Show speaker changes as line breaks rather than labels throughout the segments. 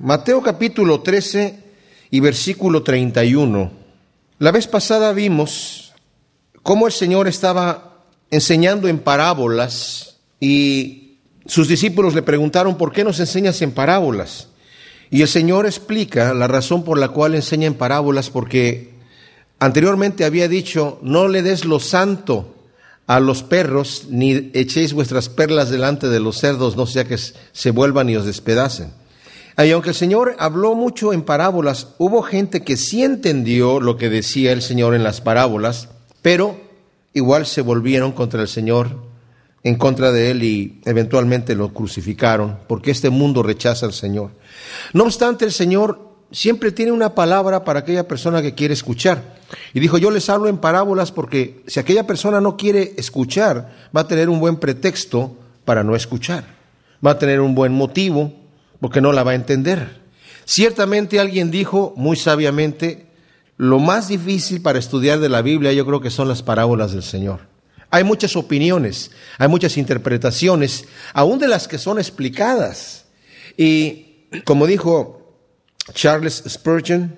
Mateo capítulo 13 y versículo 31. La vez pasada vimos cómo el Señor estaba enseñando en parábolas y sus discípulos le preguntaron, ¿por qué nos enseñas en parábolas? Y el Señor explica la razón por la cual enseña en parábolas, porque anteriormente había dicho, no le des lo santo a los perros, ni echéis vuestras perlas delante de los cerdos, no sea que se vuelvan y os despedacen. Y aunque el Señor habló mucho en parábolas, hubo gente que sí entendió lo que decía el Señor en las parábolas, pero igual se volvieron contra el Señor, en contra de Él y eventualmente lo crucificaron, porque este mundo rechaza al Señor. No obstante, el Señor siempre tiene una palabra para aquella persona que quiere escuchar. Y dijo, yo les hablo en parábolas porque si aquella persona no quiere escuchar, va a tener un buen pretexto para no escuchar. Va a tener un buen motivo porque no la va a entender. Ciertamente alguien dijo muy sabiamente, lo más difícil para estudiar de la Biblia yo creo que son las parábolas del Señor. Hay muchas opiniones, hay muchas interpretaciones, aún de las que son explicadas. Y como dijo Charles Spurgeon,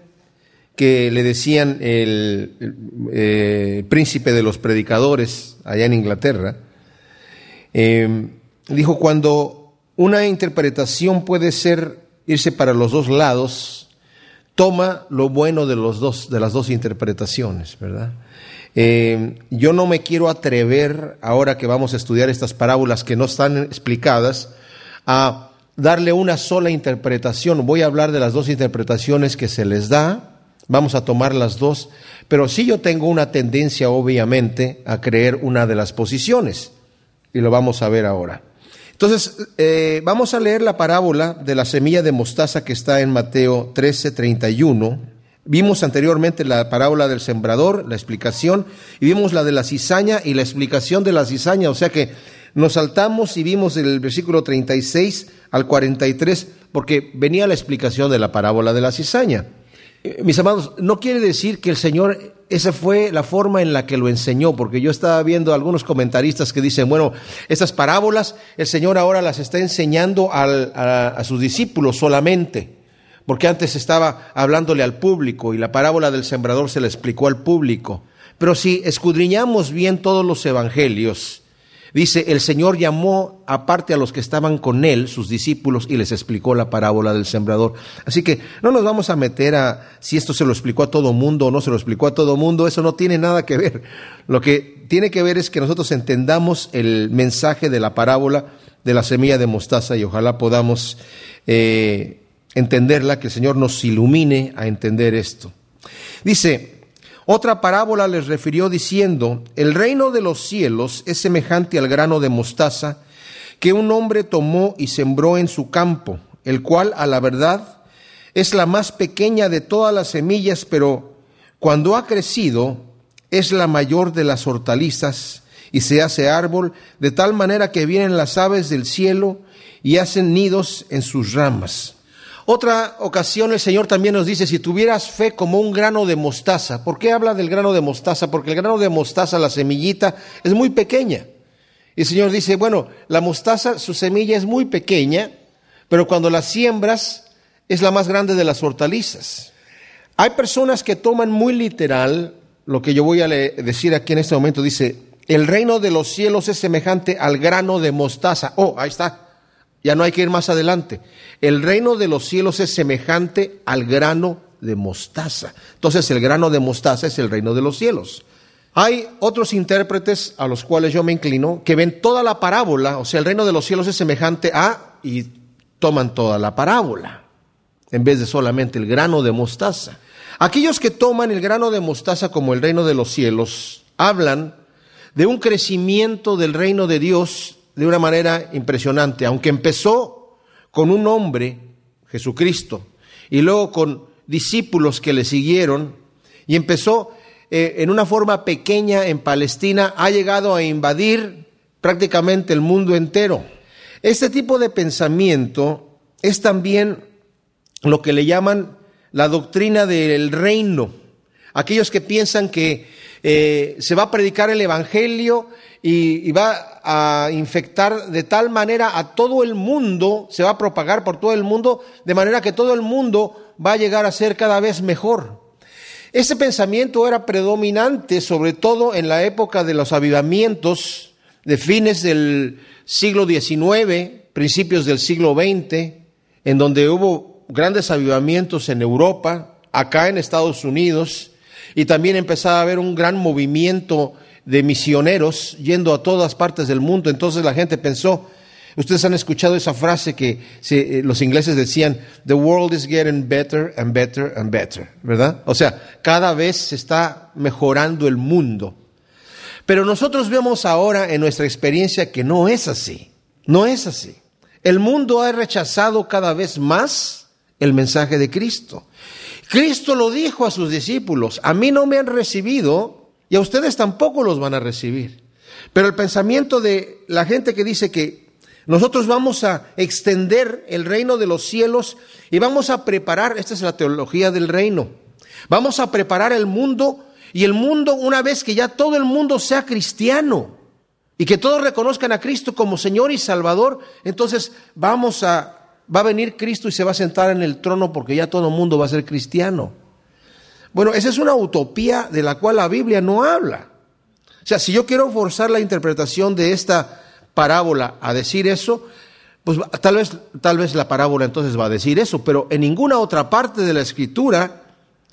que le decían el, eh, príncipe de los predicadores allá en Inglaterra, eh, dijo, cuando una interpretación puede ser irse para los dos lados, toma lo bueno de, los dos, de las dos interpretaciones, ¿verdad? Eh, yo no me quiero atrever, ahora que vamos a estudiar estas parábolas que no están explicadas, a darle una sola interpretación. Voy a hablar de las dos interpretaciones que se les da, vamos a tomar las dos, pero sí yo tengo una tendencia, obviamente, a creer una de las posiciones, y lo vamos a ver ahora. Entonces, eh, vamos a leer la parábola de la semilla de mostaza que está en Mateo 13, 31. Vimos anteriormente la parábola del sembrador, la explicación, y vimos la de la cizaña y la explicación de la cizaña. O sea que nos saltamos y vimos el versículo 36 al 43, porque venía la explicación de la parábola de la cizaña. Eh, mis amados, no quiere decir que el Señor esa fue la forma en la que lo enseñó, porque yo estaba viendo algunos comentaristas que dicen, bueno, estas parábolas el Señor ahora las está enseñando a, a sus discípulos solamente, porque antes estaba hablándole al público y la parábola del sembrador se la explicó al público. Pero si escudriñamos bien todos los evangelios, Dice, el Señor llamó aparte a los que estaban con él, sus discípulos, y les explicó la parábola del sembrador. Así que no nos vamos a meter a si esto se lo explicó a todo mundo o no se lo explicó a todo mundo, eso no tiene nada que ver. Lo que tiene que ver es que nosotros entendamos el mensaje de la parábola de la semilla de mostaza y ojalá podamos eh, entenderla, que el Señor nos ilumine a entender esto. Dice, otra parábola les refirió diciendo, el reino de los cielos es semejante al grano de mostaza que un hombre tomó y sembró en su campo, el cual a la verdad es la más pequeña de todas las semillas, pero cuando ha crecido es la mayor de las hortalizas y se hace árbol, de tal manera que vienen las aves del cielo y hacen nidos en sus ramas. Otra ocasión el Señor también nos dice, si tuvieras fe como un grano de mostaza, ¿por qué habla del grano de mostaza? Porque el grano de mostaza, la semillita, es muy pequeña. Y el Señor dice, bueno, la mostaza, su semilla es muy pequeña, pero cuando la siembras es la más grande de las hortalizas. Hay personas que toman muy literal lo que yo voy a decir aquí en este momento. Dice, el reino de los cielos es semejante al grano de mostaza. Oh, ahí está. Ya no hay que ir más adelante. El reino de los cielos es semejante al grano de mostaza. Entonces el grano de mostaza es el reino de los cielos. Hay otros intérpretes a los cuales yo me inclino que ven toda la parábola, o sea, el reino de los cielos es semejante a, y toman toda la parábola, en vez de solamente el grano de mostaza. Aquellos que toman el grano de mostaza como el reino de los cielos hablan de un crecimiento del reino de Dios de una manera impresionante, aunque empezó con un hombre, Jesucristo, y luego con discípulos que le siguieron, y empezó eh, en una forma pequeña en Palestina, ha llegado a invadir prácticamente el mundo entero. Este tipo de pensamiento es también lo que le llaman la doctrina del reino. Aquellos que piensan que eh, se va a predicar el Evangelio y, y, va a infectar de tal manera a todo el mundo, se va a propagar por todo el mundo, de manera que todo el mundo va a llegar a ser cada vez mejor. Ese pensamiento era predominante, sobre todo en la época de los avivamientos de fines del siglo XIX, principios del siglo XX, en donde hubo grandes avivamientos en Europa, acá en Estados Unidos, y también empezaba a haber un gran movimiento de misioneros yendo a todas partes del mundo. Entonces la gente pensó, Ustedes han escuchado esa frase que eh, los ingleses decían, The world is getting better and better and better, ¿verdad? O sea, cada vez se está mejorando el mundo. Pero nosotros vemos ahora en nuestra experiencia que no es así, no es así. El mundo ha rechazado cada vez más el mensaje de Cristo. Cristo lo dijo a sus discípulos, a mí no me han recibido y a ustedes tampoco los van a recibir. Pero el pensamiento de la gente que dice que nosotros vamos a extender el reino de los cielos y vamos a preparar, esta es la teología del reino, vamos a preparar el mundo y el mundo una vez que ya todo el mundo sea cristiano y que todos reconozcan a Cristo como Señor y Salvador, entonces vamos a, va a venir Cristo y se va a sentar en el trono porque ya todo el mundo va a ser cristiano. Bueno, esa es una utopía de la cual la Biblia no habla. O sea, si yo quiero forzar la interpretación de esta parábola a decir eso, pues tal vez, tal vez la parábola entonces va a decir eso, pero en ninguna otra parte de la escritura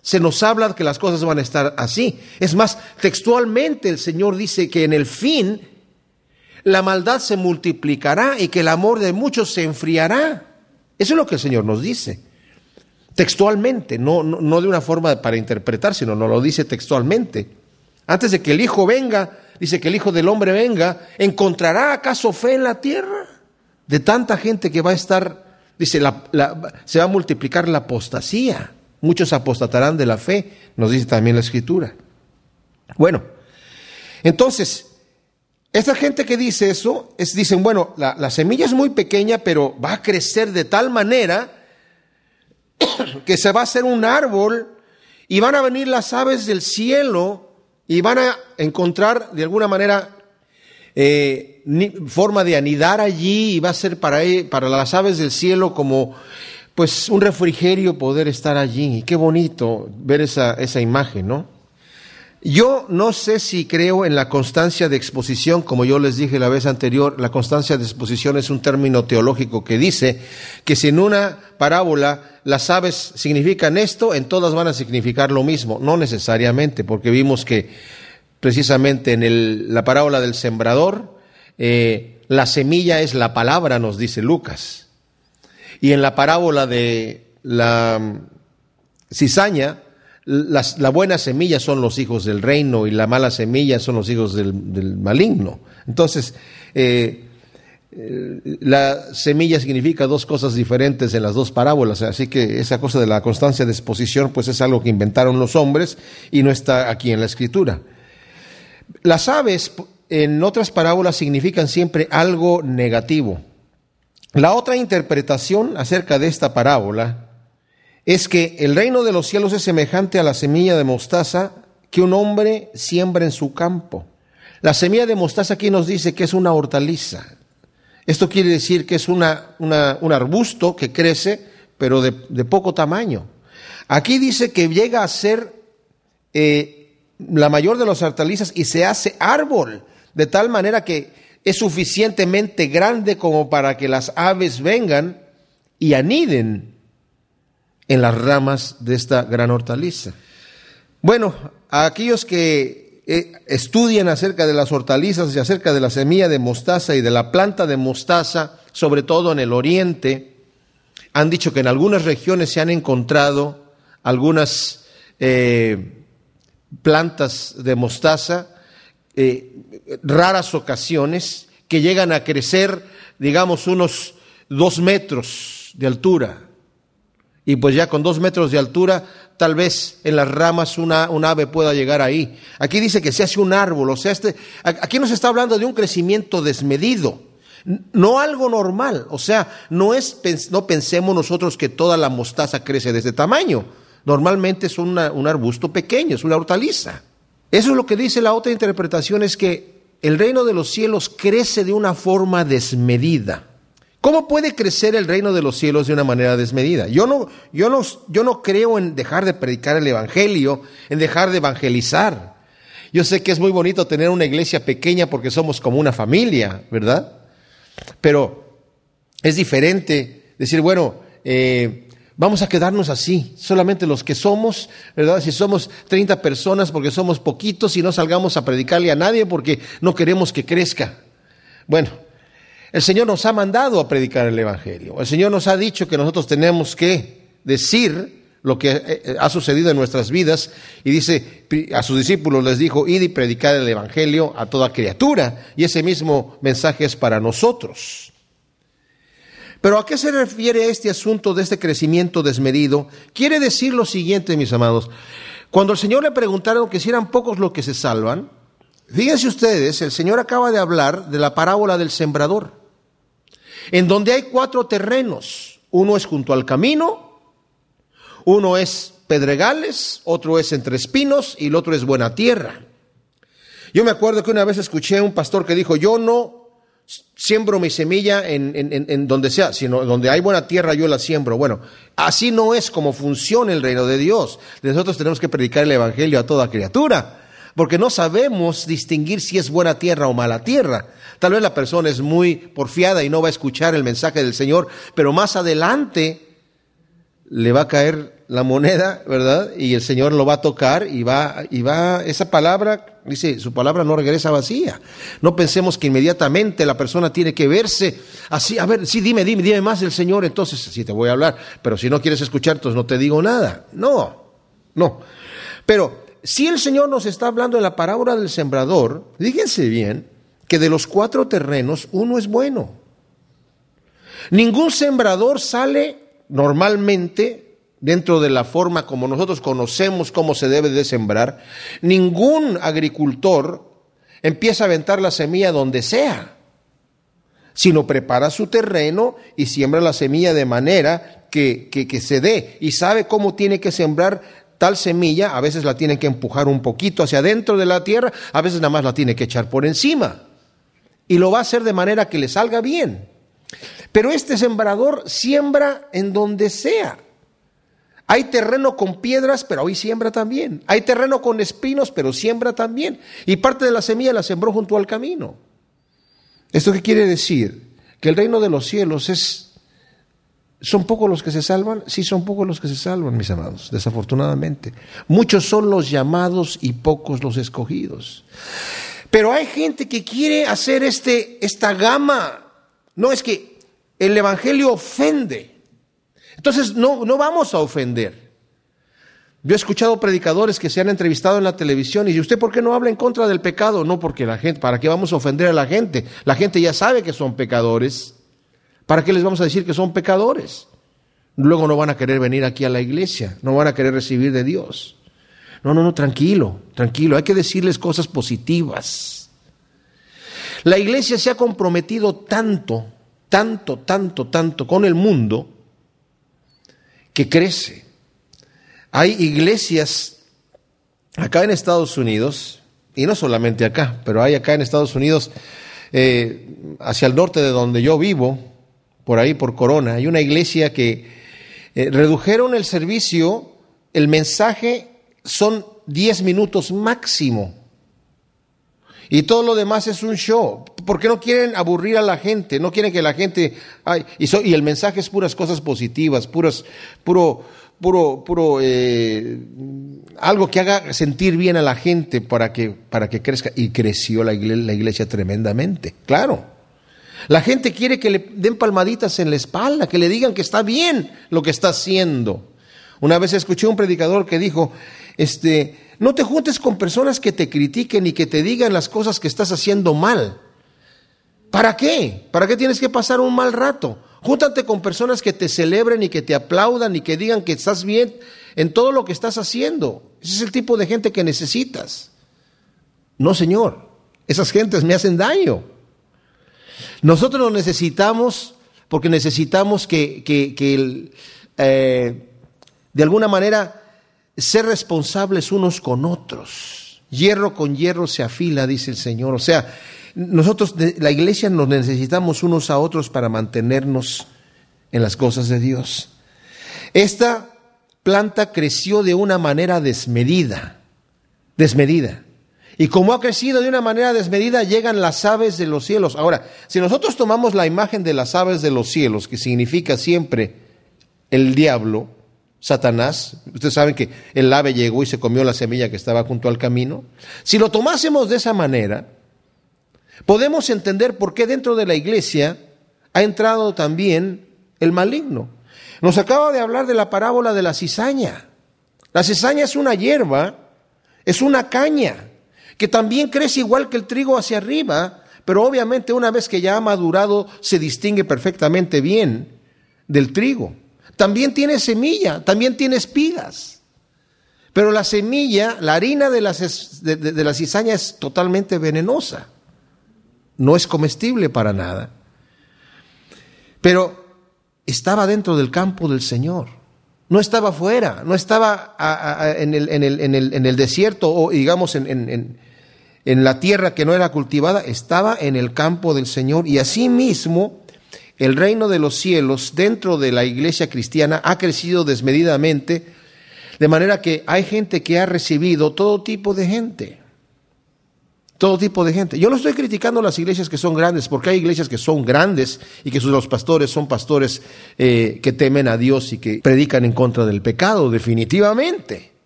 se nos habla que las cosas van a estar así. Es más, textualmente el Señor dice que en el fin la maldad se multiplicará y que el amor de muchos se enfriará. Eso es lo que el Señor nos dice. Textualmente, no, no, de una forma para interpretar, sino nos lo dice textualmente. Antes de que el Hijo venga, dice que el Hijo del Hombre venga, ¿encontrará acaso fe en la tierra? De tanta gente que va a estar, dice, se va a multiplicar la apostasía. Muchos apostatarán de la fe, nos dice también la Escritura. Bueno, entonces, esta gente que dice eso, es, dicen, bueno, la, la semilla es muy pequeña, pero va a crecer de tal manera que se va a hacer un árbol y van a venir las aves del cielo y van a encontrar de alguna manera eh, forma de anidar allí y va a ser para, e, para las aves del cielo como pues un refrigerio poder estar allí. Qué bonito ver esa, esa imagen, ¿no? Yo no sé si creo en la constancia de exposición, como yo les dije la vez anterior, la constancia de exposición es un término teológico que dice que si en una parábola las aves significan esto, en todas van a significar lo mismo. No necesariamente, porque vimos que precisamente en la parábola del sembrador, eh, la semilla es la palabra, nos dice Lucas. Y en la parábola de la mm, cizaña, la buena semilla son los hijos del reino y la mala semilla son los hijos del, maligno. Entonces, eh, eh, la semilla significa dos cosas diferentes en las dos parábolas, así que esa cosa de la constancia de exposición, pues es algo que inventaron los hombres y no está aquí en la escritura. Las aves en otras parábolas significan siempre algo negativo. La otra interpretación acerca de esta parábola es que el reino de los cielos es semejante a la semilla de mostaza que un hombre siembra en su campo. La semilla de mostaza aquí nos dice que es una hortaliza. Esto quiere decir que es una, un arbusto que crece, pero de, poco tamaño. Aquí dice que llega a ser eh, la mayor de las hortalizas y se hace árbol, de tal manera que es suficientemente grande como para que las aves vengan y aniden en las ramas de esta gran hortaliza. Bueno, aquellos que eh, estudian acerca de las hortalizas y acerca de la semilla de mostaza y de la planta de mostaza, sobre todo en el oriente, han dicho que en algunas regiones se han encontrado algunas eh, plantas de mostaza, eh, raras ocasiones, que llegan a crecer, digamos, unos dos metros de altura y pues ya con dos metros de altura, tal vez en las ramas una, un ave pueda llegar ahí. Aquí dice que se hace un árbol, o sea, este, aquí nos está hablando de un crecimiento desmedido, no algo normal, o sea, no, es, no pensemos nosotros que toda la mostaza crece de este tamaño, normalmente es un arbusto pequeño, es una hortaliza. Eso es lo que dice la otra interpretación, es que el reino de los cielos crece de una forma desmedida. ¿Cómo puede crecer el reino de los cielos de una manera desmedida? Yo no, yo no, yo no creo en dejar de predicar el Evangelio, en dejar de evangelizar. Yo sé que es muy bonito tener una iglesia pequeña porque somos como una familia, ¿verdad? Pero es diferente decir, bueno, eh, vamos a quedarnos así, solamente los que somos, ¿verdad? Si somos 30 personas porque somos poquitos y no salgamos a predicarle a nadie porque no queremos que crezca. Bueno, el Señor nos ha mandado a predicar el Evangelio. El Señor nos ha dicho que nosotros tenemos que decir lo que eh, eh, ha sucedido en nuestras vidas y dice a sus discípulos les dijo, id y predicar el Evangelio a toda criatura. Y ese mismo mensaje es para nosotros. Pero ¿a qué se refiere este asunto de este crecimiento desmedido? Quiere decir lo siguiente, mis amados. Cuando el Señor le preguntaron que si eran pocos los que se salvan, fíjense ustedes, el Señor acaba de hablar de la parábola del sembrador, en donde hay cuatro terrenos. Uno es junto al camino, uno es pedregales, otro es entre espinos y el otro es buena tierra. Yo me acuerdo que una vez escuché a un pastor que dijo, yo no siembro mi semilla en, donde sea, sino donde hay buena tierra yo la siembro. Bueno, así no es como funciona el reino de Dios. Nosotros tenemos que predicar el Evangelio a toda criatura, porque no sabemos distinguir si es buena tierra o mala tierra. Tal vez la persona es muy porfiada y no va a escuchar el mensaje del Señor, pero más adelante le va a caer la moneda, ¿verdad? Y el Señor lo va a tocar y va, y va, esa palabra, dice, su palabra no regresa vacía. No pensemos que inmediatamente la persona tiene que verse así, a ver, sí, dime, dime, dime más del Señor, entonces sí te voy a hablar, pero si no quieres escuchar, entonces no te digo nada. No, no. Pero si el Señor nos está hablando en la parábola del sembrador, fíjense bien que de los cuatro terrenos uno es bueno. Ningún sembrador sale normalmente, dentro de la forma como nosotros conocemos cómo se debe de sembrar, ningún agricultor empieza a aventar la semilla donde sea, sino prepara su terreno y siembra la semilla de manera que, que, se dé y sabe cómo tiene que sembrar tal semilla, a veces la tiene que empujar un poquito hacia adentro de la tierra, a veces nada más la tiene que echar por encima. Y lo va a hacer de manera que le salga bien. Pero este sembrador siembra en donde sea. Hay terreno con piedras, pero hoy siembra también. Hay terreno con espinos, pero siembra también. Y parte de la semilla la sembró junto al camino. ¿Esto qué quiere decir? Que el reino de los cielos es... ¿Son pocos los que se salvan? Sí, son pocos los que se salvan, mis amados, desafortunadamente. Muchos son los llamados y pocos los escogidos. Pero hay gente que quiere hacer este, esta gama. No es que el Evangelio ofende. Entonces no, no vamos a ofender. Yo he escuchado predicadores que se han entrevistado en la televisión y dice, ¿usted por qué no habla en contra del pecado? No, porque la gente, ¿para qué vamos a ofender a la gente? La gente ya sabe que son pecadores. ¿Para qué les vamos a decir que son pecadores? Luego no van a querer venir aquí a la iglesia, no van a querer recibir de Dios. No, no, no, tranquilo, tranquilo, hay que decirles cosas positivas. La iglesia se ha comprometido tanto tanto, tanto, tanto con el mundo que crece. Hay iglesias acá en Estados Unidos, y no solamente acá, pero hay acá en Estados Unidos, eh, hacia el norte de donde yo vivo, por ahí por Corona, hay una iglesia que eh, redujeron el servicio, el mensaje son 10 minutos máximo. Y todo lo demás es un show. Porque no quieren aburrir a la gente, no quieren que la gente... Y, el mensaje es puras cosas positivas, puras, puro, puro, puro, eh, algo que haga sentir bien a la gente para que, para que crezca. Y creció la iglesia, la iglesia tremendamente, claro. La gente quiere que le den palmaditas en la espalda, que le digan que está bien lo que está haciendo. Una vez escuché un predicador que dijo, este, no te juntes con personas que te critiquen y que te digan las cosas que estás haciendo mal. ¿Para qué? ¿Para qué tienes que pasar un mal rato? Júntate con personas que te celebren y que te aplaudan y que digan que estás bien en todo lo que estás haciendo. Ese es el tipo de gente que necesitas. No, Señor, esas gentes me hacen daño. Nosotros lo necesitamos porque necesitamos que, que, eh, de alguna manera ser responsables unos con otros. Hierro con hierro se afila, dice el Señor. O sea, nosotros, la iglesia, nos necesitamos unos a otros para mantenernos en las cosas de Dios. Esta planta creció de una manera desmedida, desmedida. Y como ha crecido de una manera desmedida, llegan las aves de los cielos. Ahora, si nosotros tomamos la imagen de las aves de los cielos, que significa siempre el diablo, Satanás, ustedes saben que el ave llegó y se comió la semilla que estaba junto al camino. Si lo tomásemos de esa manera, podemos entender por qué dentro de la iglesia ha entrado también el maligno. Nos acaba de hablar de la parábola de la cizaña. La cizaña es una hierba, es una caña, que también crece igual que el trigo hacia arriba, pero obviamente una vez que ya ha madurado se distingue perfectamente bien del trigo. También tiene semilla, también tiene espigas. Pero la semilla, la harina de, de la cizaña es totalmente venenosa. No es comestible para nada. Pero estaba dentro del campo del Señor. No estaba fuera, no estaba en, el, en, el, en, el, desierto o digamos en, la tierra que no era cultivada, estaba en el campo del Señor. Y asimismo el reino de los cielos dentro de la iglesia cristiana ha crecido desmedidamente, de manera que hay gente que ha recibido todo tipo de gente. Todo tipo de gente. Yo no estoy criticando las iglesias que son grandes, porque hay iglesias que son grandes y que sus pastores son pastores eh, que temen a Dios y que predican en contra del pecado, definitivamente.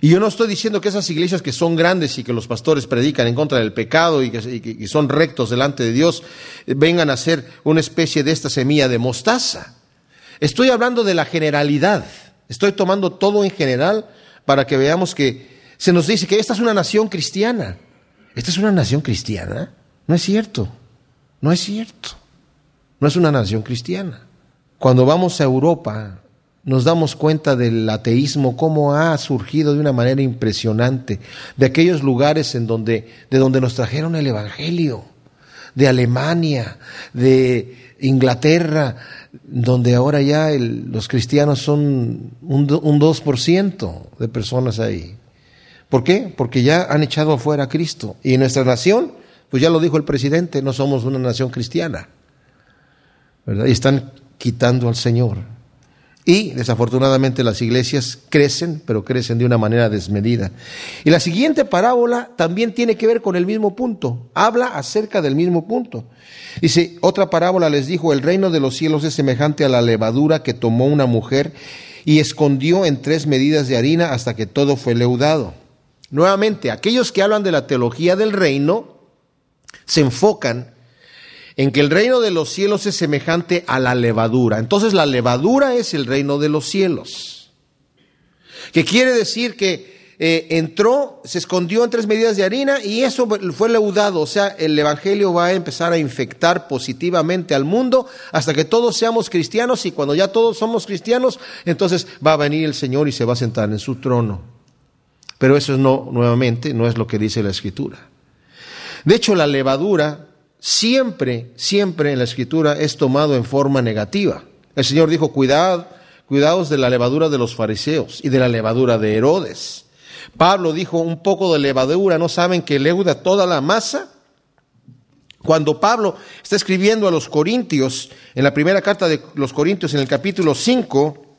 Y yo no estoy diciendo que esas iglesias que son grandes y que los pastores predican en contra del pecado y que, son rectos delante de Dios eh, vengan a ser una especie de esta semilla de mostaza. Estoy hablando de la generalidad. Estoy tomando todo en general para que veamos que se nos dice que esta es una nación cristiana. ¿Esta es una nación cristiana? No es cierto. No es cierto. No es una nación cristiana. Cuando vamos a Europa, nos damos cuenta del ateísmo, cómo ha surgido de una manera impresionante, de aquellos lugares en donde, de donde nos trajeron el Evangelio, de Alemania, de Inglaterra, donde ahora ya los cristianos son un, un 2% de personas ahí. ¿Por qué? Porque ya han echado afuera a Cristo. Y nuestra nación, pues ya lo dijo el presidente, no somos una nación cristiana. ¿verdad? Y están quitando al Señor. Y desafortunadamente las iglesias crecen, pero crecen de una manera desmedida. Y la siguiente parábola también tiene que ver con el mismo punto. Habla acerca del mismo punto. Dice, otra parábola les dijo, el reino de los cielos es semejante a la levadura que tomó una mujer y escondió en tres medidas de harina hasta que todo fue leudado. Nuevamente, aquellos que hablan de la teología del reino se enfocan en que el reino de los cielos es semejante a la levadura. Entonces la levadura es el reino de los cielos. Que quiere decir que eh, entró, se escondió en tres medidas de harina y eso fue leudado. O sea, el Evangelio va a empezar a infectar positivamente al mundo hasta que todos seamos cristianos y cuando ya todos somos cristianos, entonces va a venir el Señor y se va a sentar en su trono. Pero eso no, nuevamente, no es lo que dice la Escritura. De hecho, la levadura siempre, siempre en la escritura es tomado en forma negativa. El Señor dijo, cuidad, cuidaos de la levadura de los fariseos y de la levadura de Herodes. Pablo dijo, un poco de levadura, ¿no saben que leuda toda la masa? Cuando Pablo está escribiendo a los Corintios, en la primera carta de los Corintios, en el capítulo 5,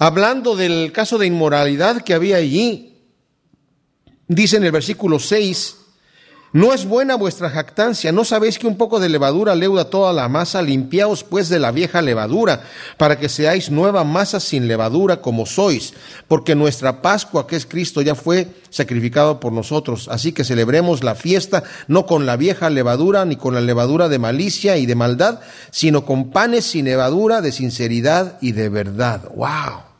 hablando del caso de inmoralidad que había allí, dice en el versículo 6, no es buena vuestra jactancia, ¿no sabéis que un poco de levadura leuda toda la masa? Limpiaos pues de la vieja levadura, para que seáis nueva masa sin levadura como sois, porque nuestra Pascua, que es Cristo, ya fue sacrificado por nosotros. Así que celebremos la fiesta no con la vieja levadura, ni con la levadura de malicia y de maldad, sino con panes sin levadura de sinceridad y de verdad. ¡Wow!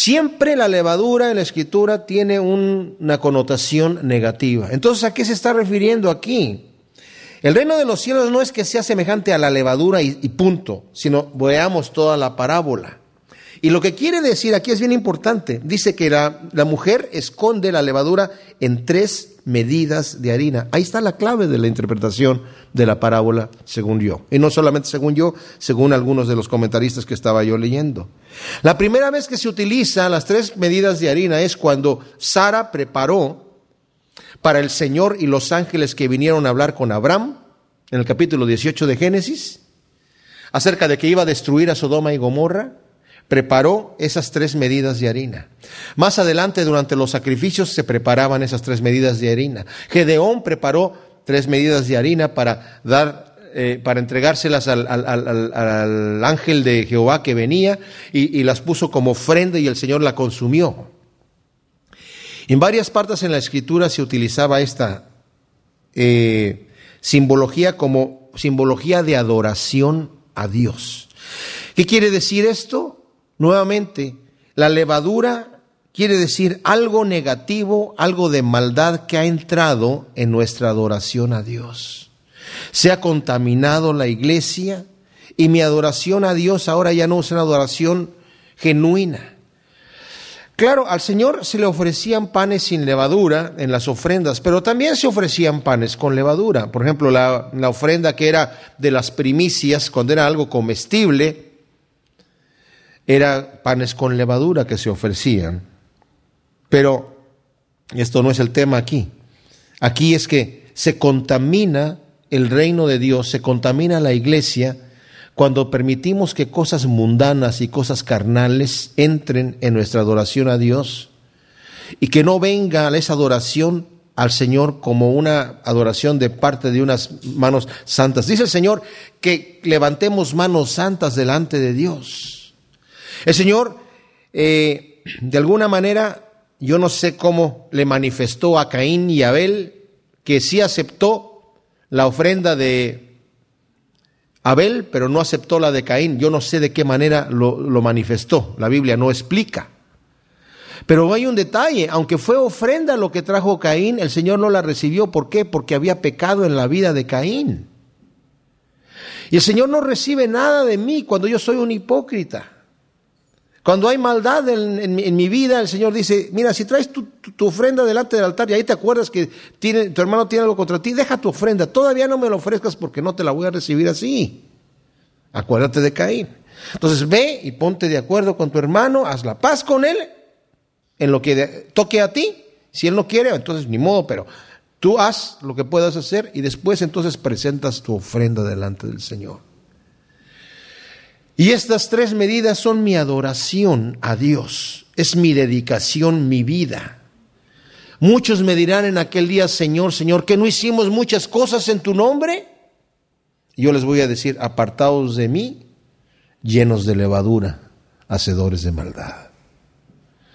Siempre la levadura en la escritura tiene una connotación negativa. Entonces, ¿a qué se está refiriendo aquí? El reino de los cielos no es que sea semejante a la levadura y, punto, sino veamos toda la parábola. Y lo que quiere decir aquí es bien importante. Dice que la, la mujer esconde la levadura en tres medidas de harina. Ahí está la clave de la interpretación de la parábola, según yo. Y no solamente según yo, según algunos de los comentaristas que estaba yo leyendo. La primera vez que se utiliza las tres medidas de harina es cuando Sara preparó para el Señor y los ángeles que vinieron a hablar con Abraham, en el capítulo 18 de Génesis, acerca de que iba a destruir a Sodoma y Gomorra preparó esas tres medidas de harina. Más adelante, durante los sacrificios, se preparaban esas tres medidas de harina. Gedeón preparó tres medidas de harina para dar, eh, para entregárselas al, ángel de Jehová que venía y, las puso como ofrenda y el Señor la consumió. En varias partes en la escritura se utilizaba esta eh, simbología como simbología de adoración a Dios. ¿Qué quiere decir esto? Nuevamente, la levadura quiere decir algo negativo, algo de maldad que ha entrado en nuestra adoración a Dios. Se ha contaminado la iglesia y mi adoración a Dios ahora ya no es una adoración genuina. Claro, al Señor se le ofrecían panes sin levadura en las ofrendas, pero también se ofrecían panes con levadura. Por ejemplo, la, la ofrenda que era de las primicias, cuando era algo comestible, era panes con levadura que se ofrecían. Pero esto no es el tema aquí. Aquí es que se contamina el reino de Dios, se contamina la iglesia cuando permitimos que cosas mundanas y cosas carnales entren en nuestra adoración a Dios y que no venga esa adoración al Señor como una adoración de parte de unas manos santas. Dice el Señor que levantemos manos santas delante de Dios. El Señor, eh, de alguna manera, yo no sé cómo le manifestó a Caín y Abel que sí aceptó la ofrenda de Abel, pero no aceptó la de Caín. Yo no sé de qué manera lo, lo manifestó. La Biblia no explica. Pero hay un detalle, aunque fue ofrenda lo que trajo Caín, el Señor no la recibió. ¿Por qué? Porque había pecado en la vida de Caín. Y el Señor no recibe nada de mí cuando yo soy un hipócrita. Cuando hay maldad en, mi vida, el Señor dice, mira, si traes tu, ofrenda delante del altar y ahí te acuerdas que tiene, tu hermano tiene algo contra ti, deja tu ofrenda. Todavía no me lo ofrezcas porque no te la voy a recibir así. Acuérdate de Caín. Entonces ve y ponte de acuerdo con tu hermano, haz la paz con él en lo que toque a ti. Si él no quiere, entonces ni modo, pero tú haz lo que puedas hacer y después entonces presentas tu ofrenda delante del Señor. Y estas tres medidas son mi adoración a Dios, es mi dedicación, mi vida. Muchos me dirán en aquel día, Señor, Señor, que no hicimos muchas cosas en tu nombre. yo les voy a decir, apartados de mí, llenos de levadura, hacedores de maldad.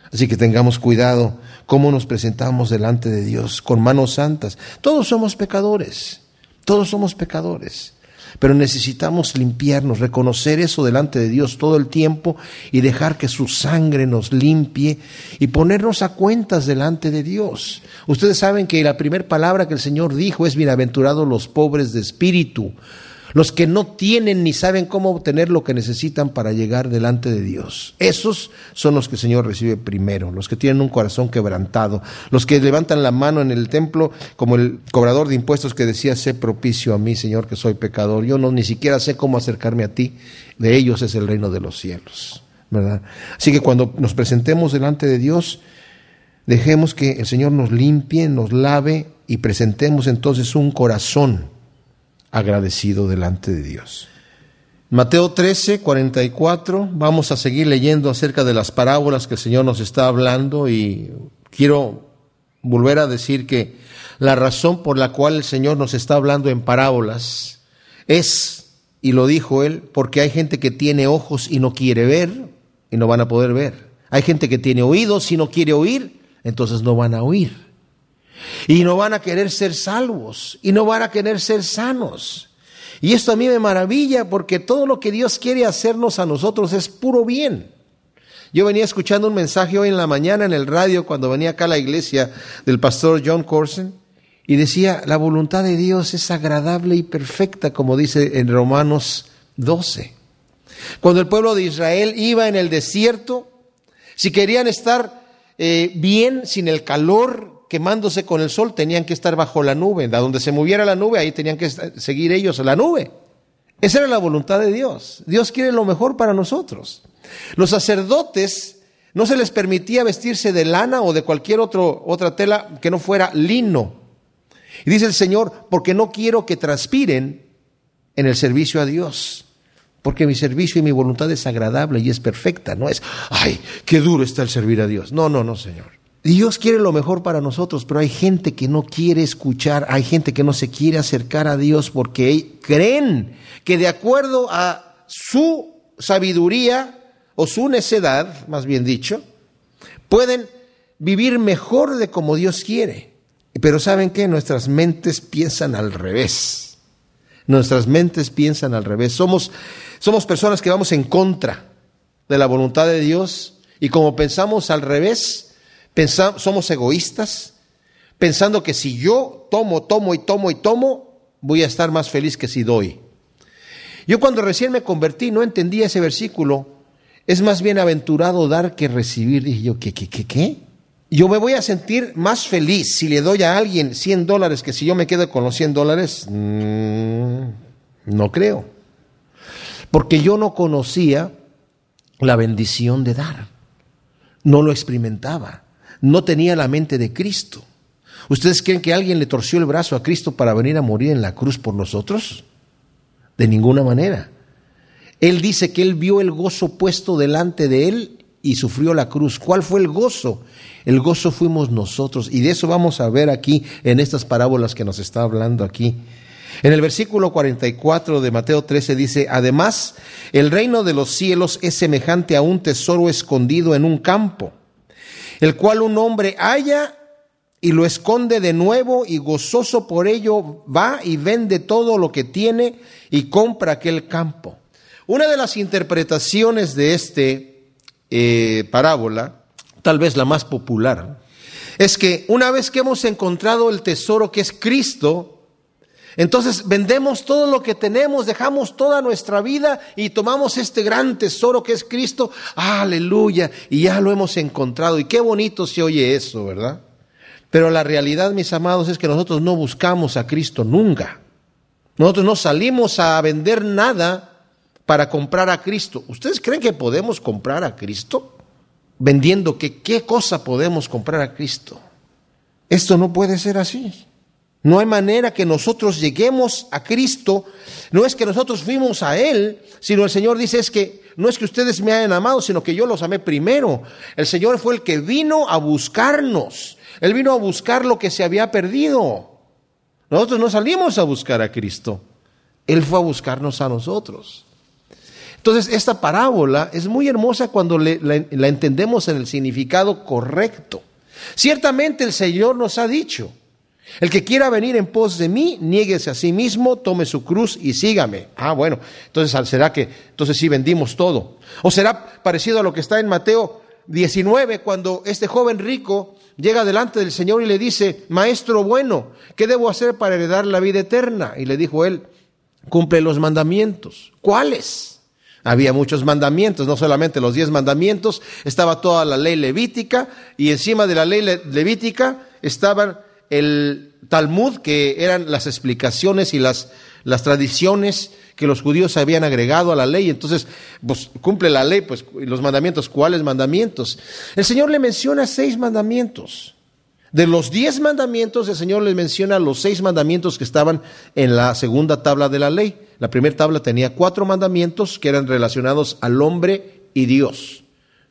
Así que tengamos cuidado cómo nos presentamos delante de Dios con manos santas. Todos somos pecadores, todos somos pecadores. Pero necesitamos limpiarnos, reconocer eso delante de Dios todo el tiempo y dejar que su sangre nos limpie y ponernos a cuentas delante de Dios. Ustedes saben que la primera palabra que el Señor dijo es bienaventurados los pobres de espíritu, los que no tienen ni saben cómo obtener lo que necesitan para llegar delante de Dios. Esos son los que el Señor recibe primero, los que tienen un corazón quebrantado, los que levantan la mano en el templo como el cobrador de impuestos que decía, sé propicio a mí, Señor, que soy pecador. Yo no ni siquiera sé cómo acercarme a ti. De ellos es el reino de los cielos. ¿verdad? Así que cuando nos presentemos delante de Dios, dejemos que el Señor nos limpie, nos lave y presentemos entonces un corazón agradecido delante de Dios. Mateo 13, 44, vamos a seguir leyendo acerca de las parábolas que el Señor nos está hablando y quiero volver a decir que la razón por la cual el Señor nos está hablando en parábolas es, y lo dijo Él, porque hay gente que tiene ojos y no quiere ver y no van a poder ver. Hay gente que tiene oídos y no quiere oír, entonces no van a oír. Y no van a querer ser salvos. Y no van a querer ser sanos. Y esto a mí me maravilla porque todo lo que Dios quiere hacernos a nosotros es puro bien. Yo venía escuchando un mensaje hoy en la mañana en el radio cuando venía acá a la iglesia del pastor John Corson y decía, la voluntad de Dios es agradable y perfecta, como dice en Romanos 12. Cuando el pueblo de Israel iba en el desierto, si querían estar eh, bien sin el calor quemándose con el sol, tenían que estar bajo la nube. A donde se moviera la nube, ahí tenían que seguir ellos la nube. Esa era la voluntad de Dios. Dios quiere lo mejor para nosotros. Los sacerdotes no se les permitía vestirse de lana o de cualquier otro, otra tela que no fuera lino. Y dice el Señor, porque no quiero que transpiren en el servicio a Dios. Porque mi servicio y mi voluntad es agradable y es perfecta. No es, ay, qué duro está el servir a Dios. No, no, no, Señor. Dios quiere lo mejor para nosotros, pero hay gente que no quiere escuchar, hay gente que no se quiere acercar a Dios porque creen que de acuerdo a su sabiduría o su necedad, más bien dicho, pueden vivir mejor de como Dios quiere. Pero ¿saben qué? Nuestras mentes piensan al revés. Nuestras mentes piensan al revés. Somos, somos personas que vamos en contra de la voluntad de Dios y como pensamos al revés, somos egoístas, pensando que si yo tomo, tomo y tomo y tomo, voy a estar más feliz que si doy. Yo cuando recién me convertí no entendía ese versículo. Es más bienaventurado dar que recibir. Dije yo, ¿qué, qué, qué, qué? Yo me voy a sentir más feliz si le doy a alguien 100 dólares que si yo me quedo con los 100 dólares. Mm, no creo. Porque yo no conocía la bendición de dar. No lo experimentaba no tenía la mente de Cristo. ¿Ustedes creen que alguien le torció el brazo a Cristo para venir a morir en la cruz por nosotros? De ninguna manera. Él dice que él vio el gozo puesto delante de él y sufrió la cruz. ¿Cuál fue el gozo? El gozo fuimos nosotros. Y de eso vamos a ver aquí en estas parábolas que nos está hablando aquí. En el versículo 44 de Mateo 13 dice, además, el reino de los cielos es semejante a un tesoro escondido en un campo el cual un hombre halla y lo esconde de nuevo y gozoso por ello va y vende todo lo que tiene y compra aquel campo. Una de las interpretaciones de este eh, parábola, tal vez la más popular, es que una vez que hemos encontrado el tesoro que es Cristo, entonces vendemos todo lo que tenemos, dejamos toda nuestra vida y tomamos este gran tesoro que es Cristo. Aleluya. Y ya lo hemos encontrado. Y qué bonito se oye eso, ¿verdad? Pero la realidad, mis amados, es que nosotros no buscamos a Cristo nunca. Nosotros no salimos a vender nada para comprar a Cristo. ¿Ustedes creen que podemos comprar a Cristo? Vendiendo que qué cosa podemos comprar a Cristo. Esto no puede ser así. No hay manera que nosotros lleguemos a Cristo. No es que nosotros fuimos a Él, sino el Señor dice es que no es que ustedes me hayan amado, sino que yo los amé primero. El Señor fue el que vino a buscarnos. Él vino a buscar lo que se había perdido. Nosotros no salimos a buscar a Cristo. Él fue a buscarnos a nosotros. Entonces, esta parábola es muy hermosa cuando la entendemos en el significado correcto. Ciertamente el Señor nos ha dicho, el que quiera venir en pos de mí, niéguese a sí mismo, tome su cruz y sígame. Ah, bueno, entonces será que, entonces sí vendimos todo. O será parecido a lo que está en Mateo 19, cuando este joven rico llega delante del Señor y le dice, Maestro bueno, ¿qué debo hacer para heredar la vida eterna? Y le dijo él, cumple los mandamientos. ¿Cuáles? Había muchos mandamientos, no solamente los diez mandamientos, estaba toda la ley levítica y encima de la ley levítica estaban el Talmud, que eran las explicaciones y las, las tradiciones que los judíos habían agregado a la ley. Entonces, pues cumple la ley, pues los mandamientos, ¿cuáles mandamientos? El Señor le menciona seis mandamientos. De los diez mandamientos, el Señor le menciona los seis mandamientos que estaban en la segunda tabla de la ley. La primera tabla tenía cuatro mandamientos que eran relacionados al hombre y Dios.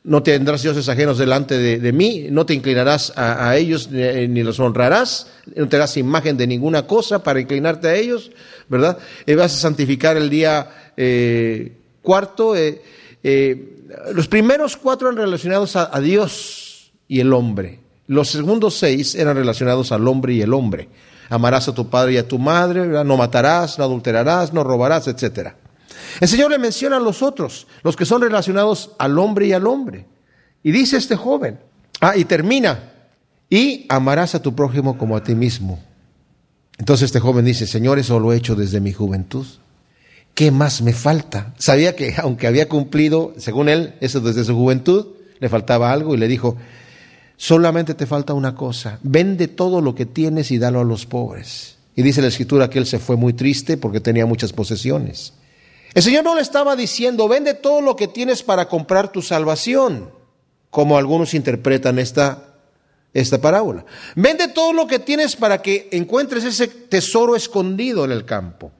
No tendrás dioses ajenos delante de, mí, no te inclinarás a, ellos eh, ni, los honrarás, no te imagen de ninguna cosa para inclinarte a ellos, ¿verdad? Y vas a santificar el día eh, cuarto. Eh, los primeros cuatro eran relacionados a, a Dios y el hombre. Los segundos seis eran relacionados al hombre y el hombre. Amarás a tu padre y a tu madre, no matarás, no adulterarás, no robarás, etcétera. El Señor le menciona a los otros, los que son relacionados al hombre y al hombre. Y dice este joven, ah, y termina, y amarás a tu prójimo como a ti mismo. Entonces este joven dice, Señor, eso lo he hecho desde mi juventud. ¿Qué más me falta? Sabía que aunque había cumplido, según él, eso desde su juventud, le faltaba algo y le dijo, Solamente te falta una cosa, vende todo lo que tienes y dalo a los pobres. Y dice la escritura que él se fue muy triste porque tenía muchas posesiones. El Señor no le estaba diciendo, vende todo lo que tienes para comprar tu salvación, como algunos interpretan esta, esta parábola. Vende todo lo que tienes para que encuentres ese tesoro escondido en el campo.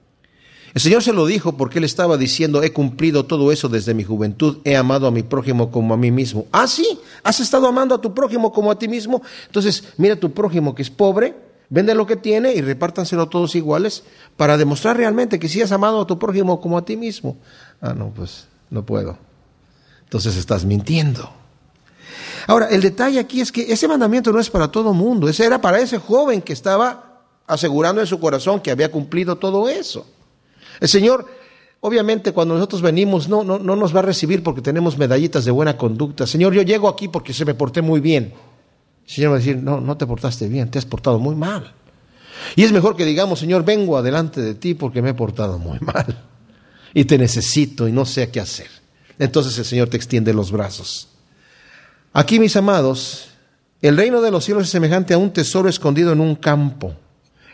El Señor se lo dijo porque Él estaba diciendo, he cumplido todo eso desde mi juventud, he amado a mi prójimo como a mí mismo. Ah, sí, has estado amando a tu prójimo como a ti mismo. Entonces, mira a tu prójimo que es pobre, vende lo que tiene y repártanselo todos iguales para demostrar realmente que sí has amado a tu prójimo como a ti mismo. Ah, no, pues no puedo. Entonces estás mintiendo. Ahora, el detalle aquí es que ese mandamiento no es para todo mundo, ese era para ese joven que estaba asegurando en su corazón que había cumplido todo eso. El Señor, obviamente, cuando nosotros venimos, no, no, no nos va a recibir porque tenemos medallitas de buena conducta. Señor, yo llego aquí porque se me porté muy bien. El Señor va a decir, no, no te portaste bien, te has portado muy mal. Y es mejor que digamos, Señor, vengo adelante de ti porque me he portado muy mal. Y te necesito y no sé qué hacer. Entonces el Señor te extiende los brazos. Aquí, mis amados, el reino de los cielos es semejante a un tesoro escondido en un campo.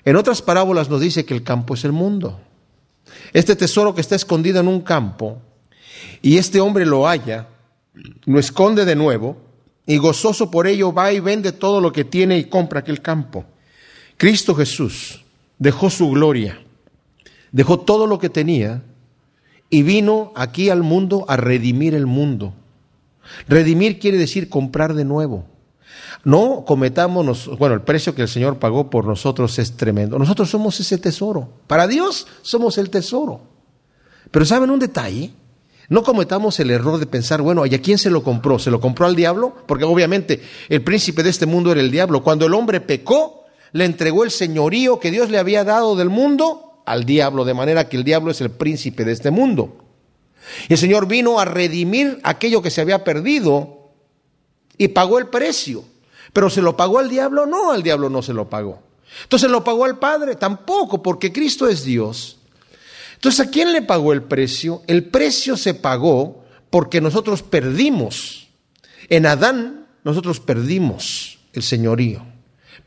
En otras parábolas nos dice que el campo es el mundo. Este tesoro que está escondido en un campo, y este hombre lo halla, lo esconde de nuevo, y gozoso por ello va y vende todo lo que tiene y compra aquel campo. Cristo Jesús dejó su gloria, dejó todo lo que tenía y vino aquí al mundo a redimir el mundo. Redimir quiere decir comprar de nuevo. No cometamos, bueno, el precio que el Señor pagó por nosotros es tremendo. Nosotros somos ese tesoro. Para Dios somos el tesoro. Pero ¿saben un detalle? No cometamos el error de pensar, bueno, ¿y a quién se lo compró? ¿Se lo compró al diablo? Porque obviamente el príncipe de este mundo era el diablo. Cuando el hombre pecó, le entregó el señorío que Dios le había dado del mundo al diablo, de manera que el diablo es el príncipe de este mundo. Y el Señor vino a redimir aquello que se había perdido y pagó el precio. Pero ¿se lo pagó al diablo? No, al diablo no se lo pagó. Entonces lo pagó al Padre, tampoco, porque Cristo es Dios. Entonces, ¿a quién le pagó el precio? El precio se pagó porque nosotros perdimos. En Adán nosotros perdimos el señorío,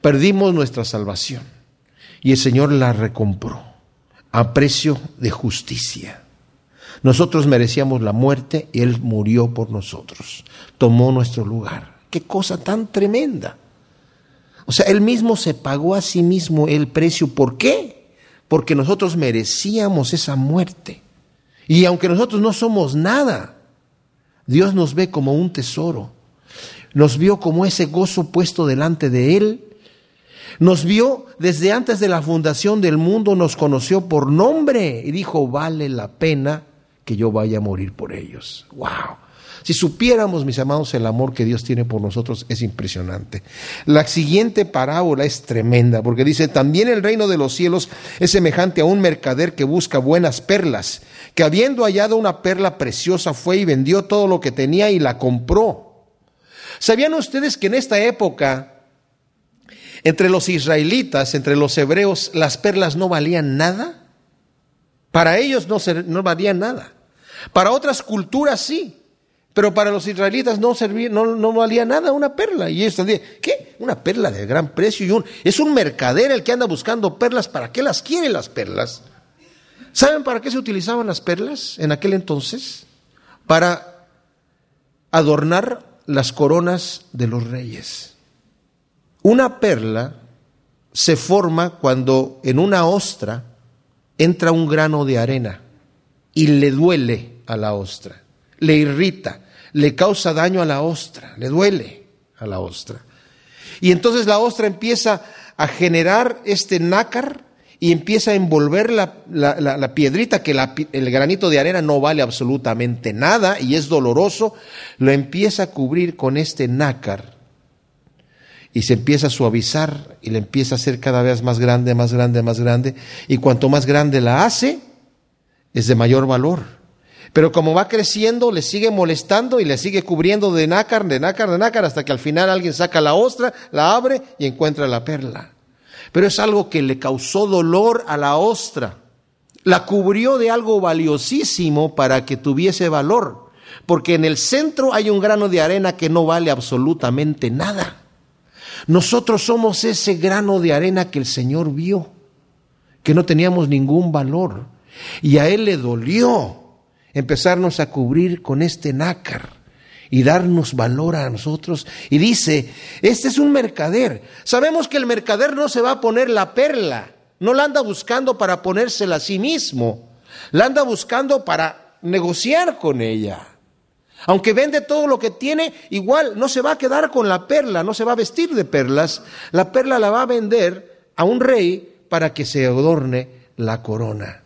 perdimos nuestra salvación y el Señor la recompró a precio de justicia. Nosotros merecíamos la muerte y Él murió por nosotros, tomó nuestro lugar. Qué cosa tan tremenda. O sea, él mismo se pagó a sí mismo el precio. ¿Por qué? Porque nosotros merecíamos esa muerte. Y aunque nosotros no somos nada, Dios nos ve como un tesoro. Nos vio como ese gozo puesto delante de Él. Nos vio desde antes de la fundación del mundo, nos conoció por nombre y dijo, vale la pena que yo vaya a morir por ellos. ¡Wow! Si supiéramos, mis amados, el amor que Dios tiene por nosotros es impresionante. La siguiente parábola es tremenda porque dice, también el reino de los cielos es semejante a un mercader que busca buenas perlas, que habiendo hallado una perla preciosa fue y vendió todo lo que tenía y la compró. ¿Sabían ustedes que en esta época, entre los israelitas, entre los hebreos, las perlas no valían nada? Para ellos no, no valían nada. Para otras culturas sí. Pero para los israelitas no, servía, no, valía nada una perla. Y ellos tendrían, ¿qué? Una perla de gran precio. Y un, es un mercader el que anda buscando perlas. ¿Para qué las quiere las perlas? ¿Saben para qué se utilizaban las perlas en aquel entonces? Para adornar las coronas de los reyes. Una perla se forma cuando en una ostra entra un grano de arena y le duele a la ostra le irrita, le causa daño a la ostra, le duele a la ostra. Y entonces la ostra empieza a generar este nácar y empieza a envolver la, piedrita, que el granito de arena no vale absolutamente nada y es doloroso, lo empieza a cubrir con este nácar y se empieza a suavizar y le empieza a hacer cada vez más grande, más grande, más grande y cuanto más grande la hace, es de mayor valor. Pero como va creciendo, le sigue molestando y le sigue cubriendo de nácar, de nácar, de nácar, hasta que al final alguien saca la ostra, la abre y encuentra la perla. Pero es algo que le causó dolor a la ostra. La cubrió de algo valiosísimo para que tuviese valor. Porque en el centro hay un grano de arena que no vale absolutamente nada. Nosotros somos ese grano de arena que el Señor vio, que no teníamos ningún valor. Y a Él le dolió empezarnos a cubrir con este nácar y darnos valor a nosotros. Y dice, este es un mercader. Sabemos que el mercader no se va a poner la perla, no la anda buscando para ponérsela a sí mismo, la anda buscando para negociar con ella. Aunque vende todo lo que tiene, igual no se va a quedar con la perla, no se va a vestir de perlas. La perla la va a vender a un rey para que se adorne la corona.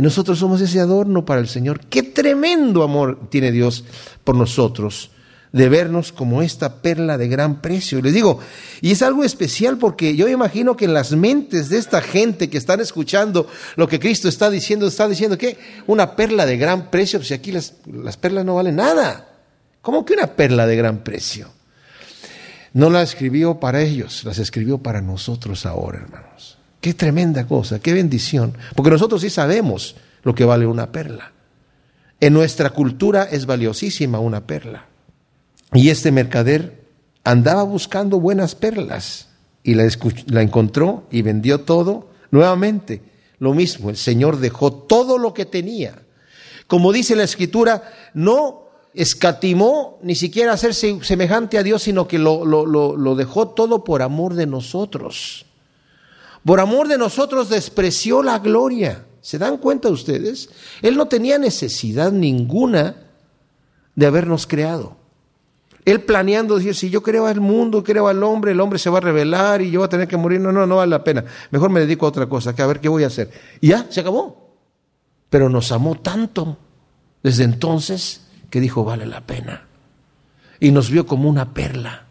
Y nosotros somos ese adorno para el Señor. Qué tremendo amor tiene Dios por nosotros de vernos como esta perla de gran precio. Y les digo, y es algo especial porque yo imagino que en las mentes de esta gente que están escuchando lo que Cristo está diciendo, está diciendo que una perla de gran precio, pues aquí las, las perlas no valen nada. ¿Cómo que una perla de gran precio? No la escribió para ellos, las escribió para nosotros ahora, hermanos. Qué tremenda cosa, qué bendición. Porque nosotros sí sabemos lo que vale una perla. En nuestra cultura es valiosísima una perla. Y este mercader andaba buscando buenas perlas y la, encontró y vendió todo nuevamente. Lo mismo, el Señor dejó todo lo que tenía. Como dice la escritura, no escatimó ni siquiera hacerse semejante a Dios, sino que lo dejó todo por amor de nosotros. Por amor de nosotros despreció la gloria. ¿Se dan cuenta ustedes? Él no tenía necesidad ninguna de habernos creado. Él planeando decir, si yo creo al mundo, creo al hombre, el hombre se va a revelar y yo voy a tener que morir. No, no, no vale la pena. Mejor me dedico a otra cosa, que a ver qué voy a hacer. Y ya, se acabó. Pero nos amó tanto desde entonces que dijo, vale la pena. Y nos vio como una perla.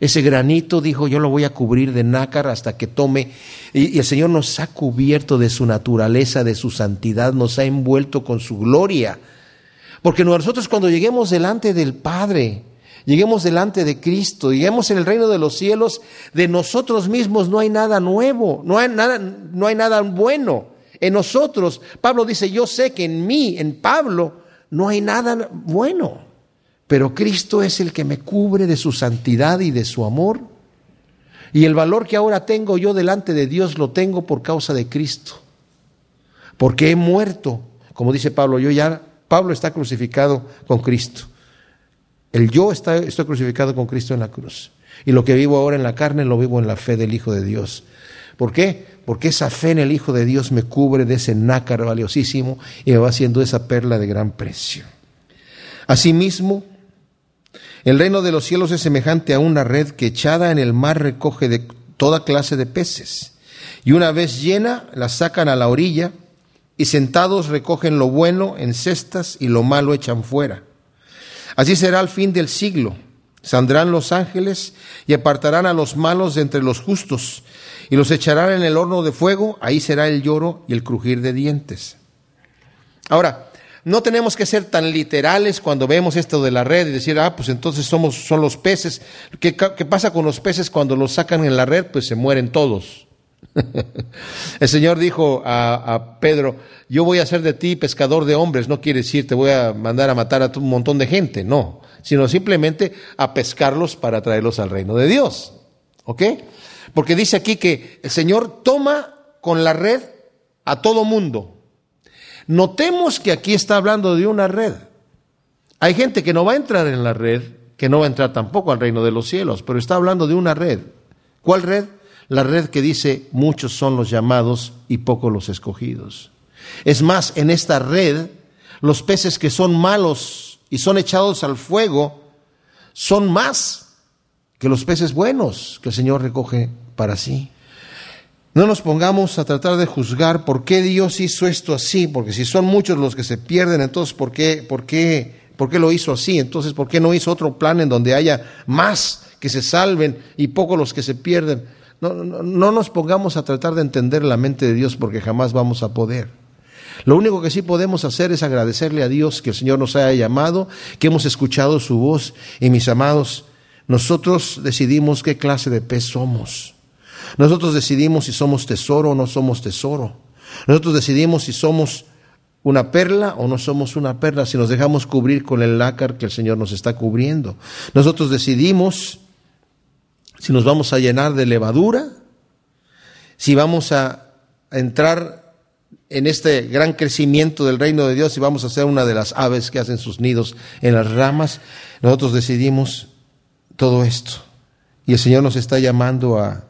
Ese granito dijo, yo lo voy a cubrir de nácar hasta que tome. Y, el Señor nos ha cubierto de su naturaleza, de su santidad, nos ha envuelto con su gloria. Porque nosotros cuando lleguemos delante del Padre, lleguemos delante de Cristo, lleguemos en el reino de los cielos, de nosotros mismos no hay nada nuevo, no hay nada, no hay nada bueno. En nosotros, Pablo dice, yo sé que en mí, en Pablo, no hay nada bueno, pero Cristo es el que me cubre de su santidad y de su amor. Y el valor que ahora tengo yo delante de Dios lo tengo por causa de Cristo. Porque he muerto, como dice Pablo, yo ya, Pablo está crucificado con Cristo. El yo está, estoy crucificado con Cristo en la cruz. Y lo que vivo ahora en la carne lo vivo en la fe del Hijo de Dios. ¿Por qué? Porque esa fe en el Hijo de Dios me cubre de ese nácar valiosísimo y me va haciendo esa perla de gran precio. Asimismo, el reino de los cielos es semejante a una red que echada en el mar recoge de toda clase de peces. Y una vez llena, la sacan a la orilla y sentados recogen lo bueno en cestas y lo malo echan fuera. Así será al fin del siglo. Saldrán los ángeles y apartarán a los malos de entre los justos y los echarán en el horno de fuego. Ahí será el lloro y el crujir de dientes. Ahora, no tenemos que ser tan literales cuando vemos esto de la red y decir, ah, pues entonces somos, son los peces. ¿Qué, ¿Qué pasa con los peces cuando los sacan en la red? Pues se mueren todos. El Señor dijo a, Pedro, yo voy a ser de ti pescador de hombres, no quiere decir te voy a mandar a matar a un montón de gente, no, sino simplemente a pescarlos para traerlos al reino de Dios. ¿Ok? Porque dice aquí que el Señor toma con la red a todo mundo. Notemos que aquí está hablando de una red. Hay gente que no va a entrar en la red, que no va a entrar tampoco al reino de los cielos, pero está hablando de una red. ¿Cuál red? la red que dice muchos son los llamados y pocos los escogidos. Es más, en esta red, los peces que son malos y son echados al fuego son más que los peces buenos que el Señor recoge para sí. No nos pongamos a tratar de juzgar por qué Dios hizo esto así, porque si son muchos los que se pierden, entonces ¿por qué, por qué, por qué lo hizo así? Entonces, ¿por qué no hizo otro plan en donde haya más que se salven y pocos los que se pierden? No, no, nos pongamos a tratar de entender la mente de Dios porque jamás vamos a poder. Lo único que sí podemos hacer es agradecerle a Dios que el Señor nos haya llamado, que hemos escuchado su voz y mis amados, nosotros decidimos qué clase de pez somos. Nosotros decidimos si somos tesoro o no somos tesoro. Nosotros decidimos si somos una perla o no somos una perla, si nos dejamos cubrir con el lácar que el Señor nos está cubriendo. Nosotros decidimos si nos vamos a llenar de levadura, si vamos a entrar en este gran crecimiento del reino de Dios y vamos a ser una de las aves que hacen sus nidos en las ramas, nosotros decidimos todo esto. Y el Señor nos está llamando a,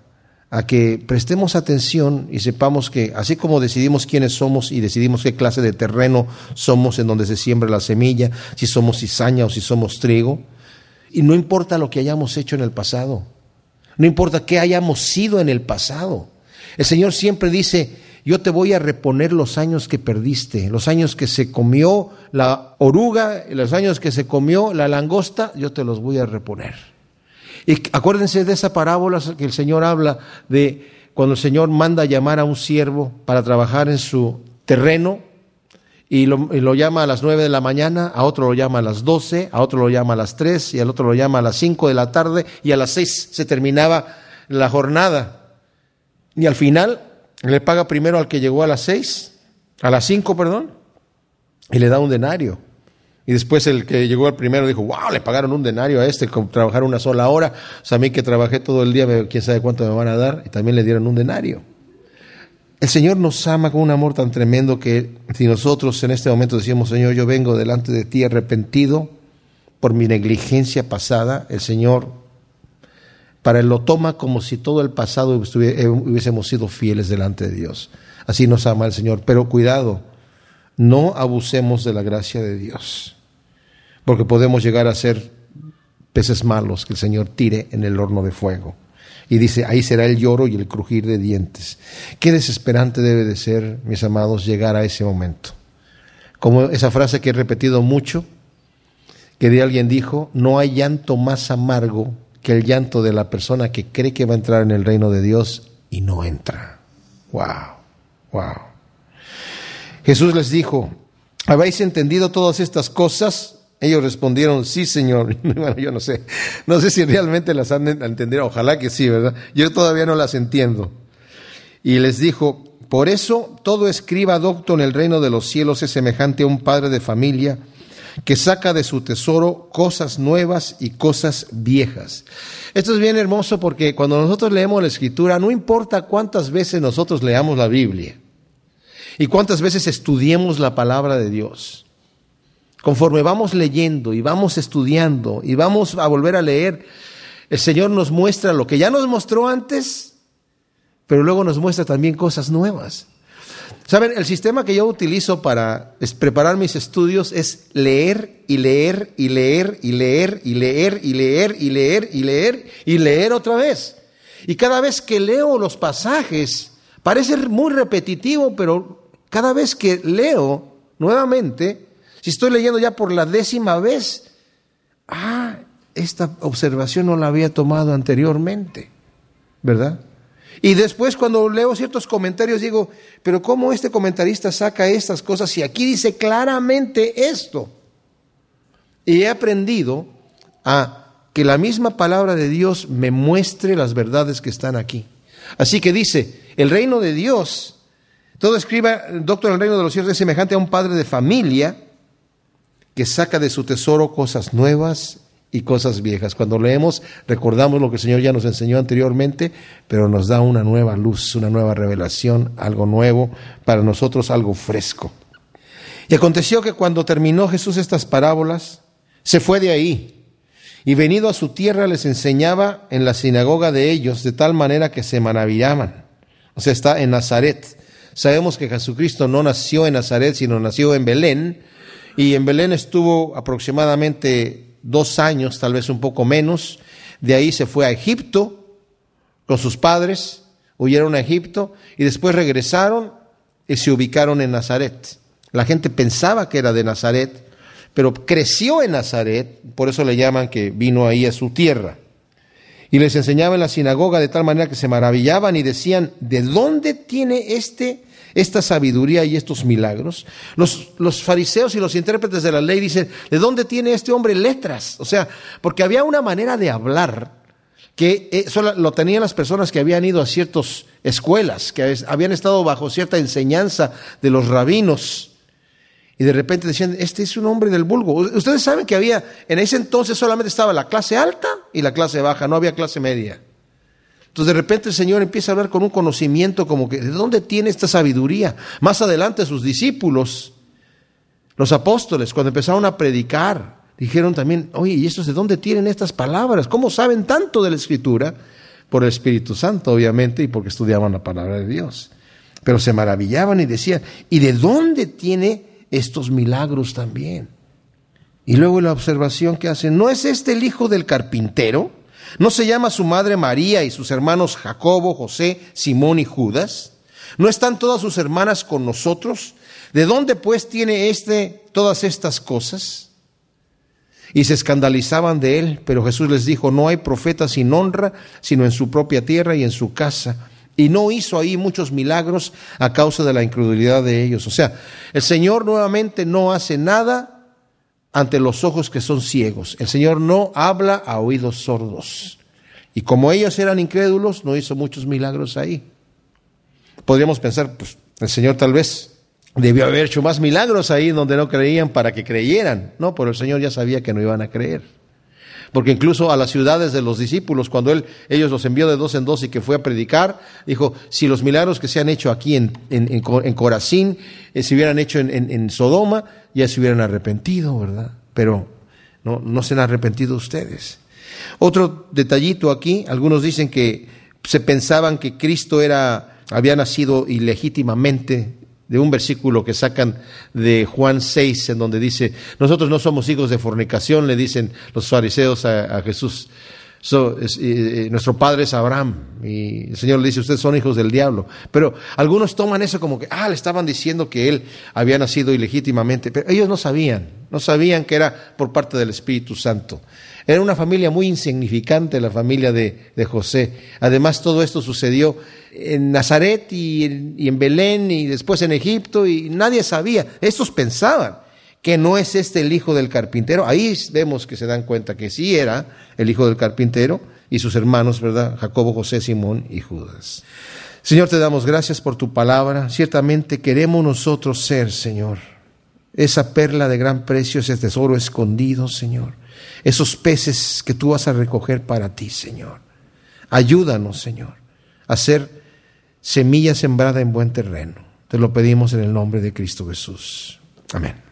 a que prestemos atención y sepamos que así como decidimos quiénes somos y decidimos qué clase de terreno somos en donde se siembra la semilla, si somos cizaña o si somos trigo, y no importa lo que hayamos hecho en el pasado, no importa qué hayamos sido en el pasado. El Señor siempre dice, yo te voy a reponer los años que perdiste, los años que se comió la oruga, los años que se comió la langosta, yo te los voy a reponer. Y acuérdense de esa parábola que el Señor habla de cuando el Señor manda llamar a un siervo para trabajar en su terreno y lo, llama a las nueve de la mañana, a otro lo llama a las doce, a otro lo llama a las tres y al otro lo llama a las cinco de la tarde y a las seis se terminaba la jornada. Y al final le paga primero al que llegó a las seis, a las cinco, perdón, y le da un denario. Y después el que llegó al primero dijo, wow, le pagaron un denario a este trabajar una sola hora. O sea, a mí que trabajé todo el día, quién sabe cuánto me van a dar, y también le dieron un denario. El Señor nos ama con un amor tan tremendo que si nosotros en este momento decimos, Señor, yo vengo delante de ti arrepentido por mi negligencia pasada, el Señor para él lo toma como si todo el pasado eh, hubiésemos sido fieles delante de Dios. Así nos ama el Señor. Pero cuidado, no abusemos de la gracia de Dios, porque podemos llegar a ser peces malos que el Señor tire en el horno de fuego. Y dice, ahí será el lloro y el crujir de dientes. Qué desesperante debe de ser, mis amados, llegar a ese momento. Como esa frase que he repetido mucho, que de alguien dijo, no hay llanto más amargo que el llanto de la persona que cree que va a entrar en el reino de Dios y no entra. Wow, wow. Jesús les dijo, ¿habéis entendido todas estas cosas? Ellos respondieron, sí, Señor. Bueno, yo no sé, no sé si realmente las han entendido, ojalá que sí, ¿verdad? Yo todavía no las entiendo. Y les dijo, por eso todo escriba docto en el reino de los cielos es semejante a un padre de familia que saca de su tesoro cosas nuevas y cosas viejas. Esto es bien hermoso porque cuando nosotros leemos la escritura, no importa cuántas veces nosotros leamos la Biblia y cuántas veces estudiemos la palabra de Dios, conforme vamos leyendo y vamos estudiando y vamos a volver a leer, el Señor nos muestra lo que ya nos mostró antes, pero luego nos muestra también cosas nuevas. Saben, el sistema que yo utilizo para preparar mis estudios es leer y leer y leer y leer y leer y leer y leer y leer y leer otra vez. Y cada vez que leo los pasajes, parece muy repetitivo, pero cada vez que leo nuevamente, si estoy leyendo ya por la décima vez, ah, esta observación no la había tomado anteriormente, ¿verdad? Y después cuando leo ciertos comentarios digo, pero ¿cómo este comentarista saca estas cosas si aquí dice claramente esto? Y he aprendido a que la misma palabra de Dios me muestre las verdades que están aquí. Así que dice, el reino de Dios, todo escriba, doctor, el reino de los cielos es semejante a un padre de familia que saca de su tesoro cosas nuevas y cosas viejas. Cuando leemos, recordamos lo que el Señor ya nos enseñó anteriormente, pero nos da una nueva luz, una nueva revelación, algo nuevo, para nosotros algo fresco. Y aconteció que cuando terminó Jesús estas parábolas, se fue de ahí y venido a su tierra les enseñaba en la sinagoga de ellos, de tal manera que se maravillaban. O sea, está en Nazaret. Sabemos que Jesucristo no nació en Nazaret, sino nació en Belén, y en Belén estuvo aproximadamente dos años, tal vez un poco menos. De ahí se fue a Egipto con sus padres, huyeron a Egipto y después regresaron y se ubicaron en Nazaret. La gente pensaba que era de Nazaret, pero creció en Nazaret, por eso le llaman que vino ahí a su tierra. Y les enseñaba en la sinagoga de tal manera que se maravillaban y decían, ¿de dónde tiene este esta sabiduría y estos milagros. Los, los, fariseos y los intérpretes de la ley dicen, ¿de dónde tiene este hombre letras? O sea, porque había una manera de hablar que eh, solo lo tenían las personas que habían ido a ciertas escuelas, que habían estado bajo cierta enseñanza de los rabinos. Y de repente decían, este es un hombre del vulgo. Ustedes saben que había, en ese entonces solamente estaba la clase alta y la clase baja, no había clase media. Entonces de repente el Señor empieza a hablar con un conocimiento como que, ¿de dónde tiene esta sabiduría? Más adelante sus discípulos, los apóstoles, cuando empezaron a predicar, dijeron también, oye, ¿y estos de dónde tienen estas palabras? ¿Cómo saben tanto de la Escritura? Por el Espíritu Santo, obviamente, y porque estudiaban la palabra de Dios. Pero se maravillaban y decían, ¿y de dónde tiene estos milagros también? Y luego la observación que hacen, ¿no es este el hijo del carpintero? ¿No se llama su madre María y sus hermanos Jacobo, José, Simón y Judas? ¿No están todas sus hermanas con nosotros? ¿De dónde pues tiene éste todas estas cosas? Y se escandalizaban de él, pero Jesús les dijo, no hay profeta sin honra, sino en su propia tierra y en su casa. Y no hizo ahí muchos milagros a causa de la incredulidad de ellos. O sea, el Señor nuevamente no hace nada ante los ojos que son ciegos. El Señor no habla a oídos sordos. Y como ellos eran incrédulos, no hizo muchos milagros ahí. Podríamos pensar, pues el Señor tal vez debió haber hecho más milagros ahí donde no creían para que creyeran. No, pero el Señor ya sabía que no iban a creer. Porque incluso a las ciudades de los discípulos, cuando él, ellos los envió de dos en dos y que fue a predicar, dijo, si los milagros que se han hecho aquí en, Corazín eh, se hubieran hecho en, Sodoma, ya se hubieran arrepentido, ¿verdad? Pero no, no se han arrepentido ustedes. Otro detallito aquí, algunos dicen que se pensaban que Cristo era, había nacido ilegítimamente de un versículo que sacan de Juan 6, en donde dice, nosotros no somos hijos de fornicación, le dicen los fariseos a, Jesús. Nuestro padre es Abraham y el Señor le dice, ustedes son hijos del diablo. Pero algunos toman eso como que, ah, le estaban diciendo que él había nacido ilegítimamente, pero ellos no sabían, no sabían que era por parte del Espíritu Santo. Era una familia muy insignificante, la familia de, José. Además, todo esto sucedió en Nazaret y en, Belén y después en Egipto y nadie sabía. Estos pensaban que no es este el hijo del carpintero. Ahí vemos que se dan cuenta que sí era el hijo del carpintero y sus hermanos, ¿verdad? Jacobo, José, Simón y Judas. Señor, te damos gracias por tu palabra. Ciertamente queremos nosotros ser, Señor, esa perla de gran precio, ese tesoro escondido, Señor esos peces que tú vas a recoger para ti, Señor. Ayúdanos, Señor, a ser semilla sembrada en buen terreno. Te lo pedimos en el nombre de Cristo Jesús. Amén.